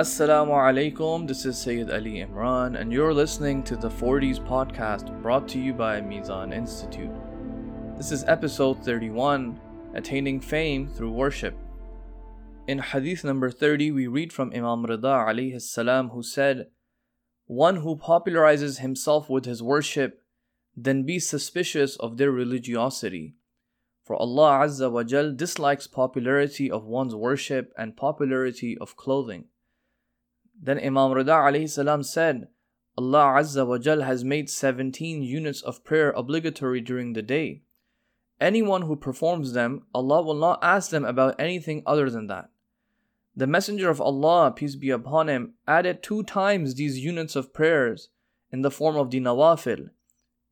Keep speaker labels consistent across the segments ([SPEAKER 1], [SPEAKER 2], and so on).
[SPEAKER 1] Assalamu alaikum, this is Sayyid Ali Imran, and you're listening to the 40s podcast brought to you by Mizan Institute. This is episode 31 Attaining Fame Through Worship. In hadith number 30, we read from Imam Rida alayhi salam, who said, One who popularizes himself with his worship, then be suspicious of their religiosity. For Allah Azza wa Jal dislikes popularity of one's worship and popularity of clothing. Then Imam Rida alayhi salam said, Allah Azza wa Jal has made 17 units of prayer obligatory during the day. Anyone who performs them, Allah will not ask them about anything other than that. The Messenger of Allah, peace be upon him, added two times these units of prayers in the form of the nawafil,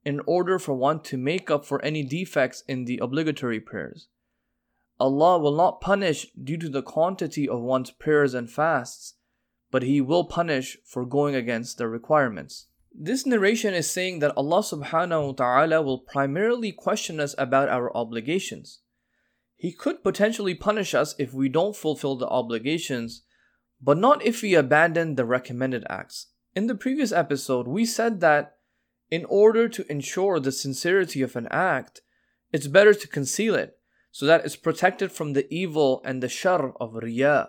[SPEAKER 1] in order for one to make up for any defects in the obligatory prayers. Allah will not punish due to the quantity of one's prayers and fasts, but He will punish for going against the requirements. This narration is saying that Allah subhanahu wa ta'ala will primarily question us about our obligations. He could potentially punish us if we don't fulfill the obligations, but not if we abandon the recommended acts. In the previous episode, we said that in order to ensure the sincerity of an act, it's better to conceal it so that it's protected from the evil and the shar of riyah.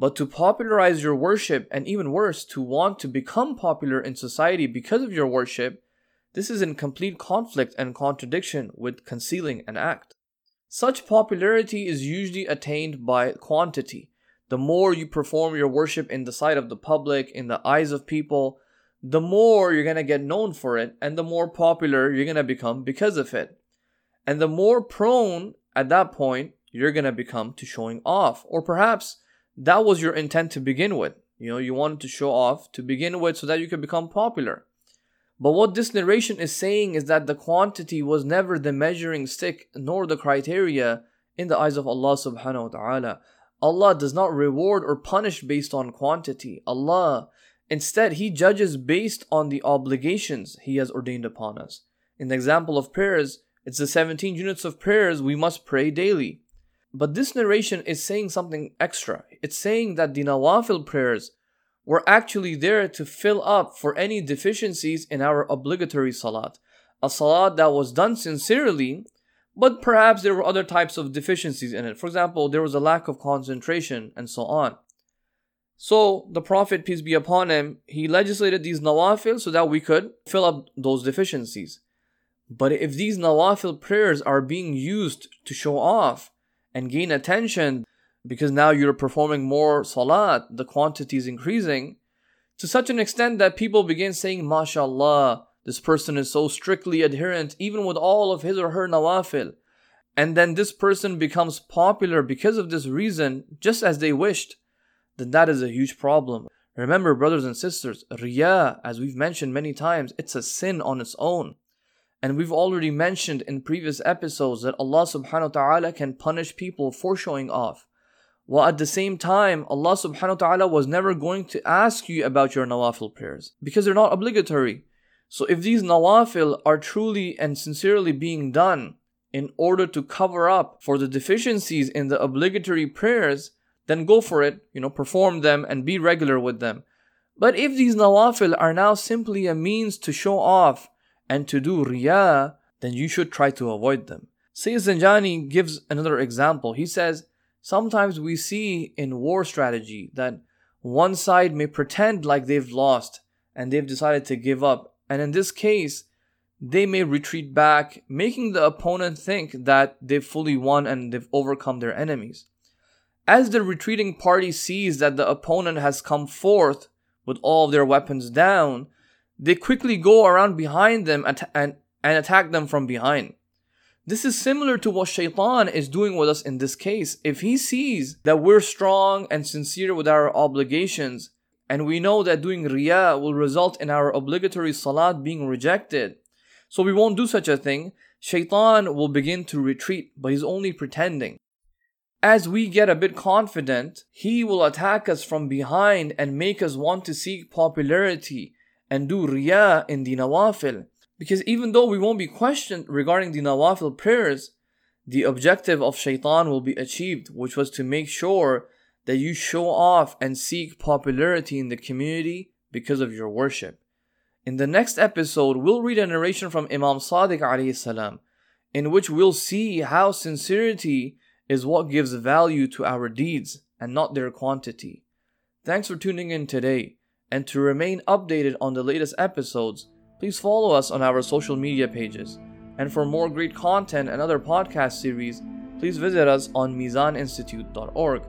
[SPEAKER 1] But to popularize your worship, and even worse, to want to become popular in society because of your worship, this is in complete conflict and contradiction with concealing an act. Such popularity is usually attained by quantity. The more you perform your worship in the sight of the public, in the eyes of people, the more you're going to get known for it, and the more popular you're going to become because of it. And the more prone at that point you're going to become to showing off, or perhaps that was your intent to begin with. You know, you wanted to show off to begin with so that you could become popular. But what this narration is saying is that the quantity was never the measuring stick nor the criteria in the eyes of Allah subhanahu wa ta'ala. Allah does not reward or punish based on quantity. Allah, instead, He judges based on the obligations He has ordained upon us. In the example of prayers, it's the 17 units of prayers we must pray daily. But this narration is saying something extra. It's saying that the nawafil prayers were actually there to fill up for any deficiencies in our obligatory salat. A salat that was done sincerely, but perhaps there were other types of deficiencies in it. For example, there was a lack of concentration and so on. So the Prophet, peace be upon him, he legislated these nawafil so that we could fill up those deficiencies. But if these nawafil prayers are being used to show off, and gain attention because now you're performing more salat, the quantity is increasing to such an extent that people begin saying, MashaAllah, this person is so strictly adherent even with all of his or her nawafil. And then this person becomes popular because of this reason, just as they wished, then that is a huge problem. Remember, brothers and sisters, Riyah, as we've mentioned many times, it's a sin on its own. And we've already mentioned in previous episodes that Allah subhanahu wa ta'ala can punish people for showing off. While at the same time, Allah subhanahu wa ta'ala was never going to ask you about your nawafil prayers because they're not obligatory. So if these nawafil are truly and sincerely being done in order to cover up for the deficiencies in the obligatory prayers, then go for it, you know, perform them and be regular with them. But if these nawafil are now simply a means to show off and to do riyah, then you should try to avoid them. Sayyid Zanjani gives another example. He says, Sometimes we see in war strategy that one side may pretend like they've lost and they've decided to give up. And in this case, they may retreat back, making the opponent think that they've fully won and they've overcome their enemies. As the retreating party sees that the opponent has come forth with all of their weapons down, they quickly go around behind them and, and, and attack them from behind. This is similar to what Shaitan is doing with us in this case. If he sees that we're strong and sincere with our obligations, and we know that doing riyah will result in our obligatory salat being rejected, so we won't do such a thing, Shaitan will begin to retreat, but he's only pretending. As we get a bit confident, he will attack us from behind and make us want to seek popularity and do riyah in the nawafil. Because even though we won't be questioned regarding the nawafil prayers, the objective of shaitan will be achieved, which was to make sure that you show off and seek popularity in the community because of your worship. In the next episode, we'll read a narration from Imam Sadiq salam, in which we'll see how sincerity is what gives value to our deeds and not their quantity. Thanks for tuning in today, and to remain updated on the latest episodes, please follow us on our social media pages. And for more great content and other podcast series, please visit us on mizaninstitute.org.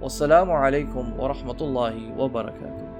[SPEAKER 1] Wassalamu alaikum wa rahmatullahi wa barakatuh.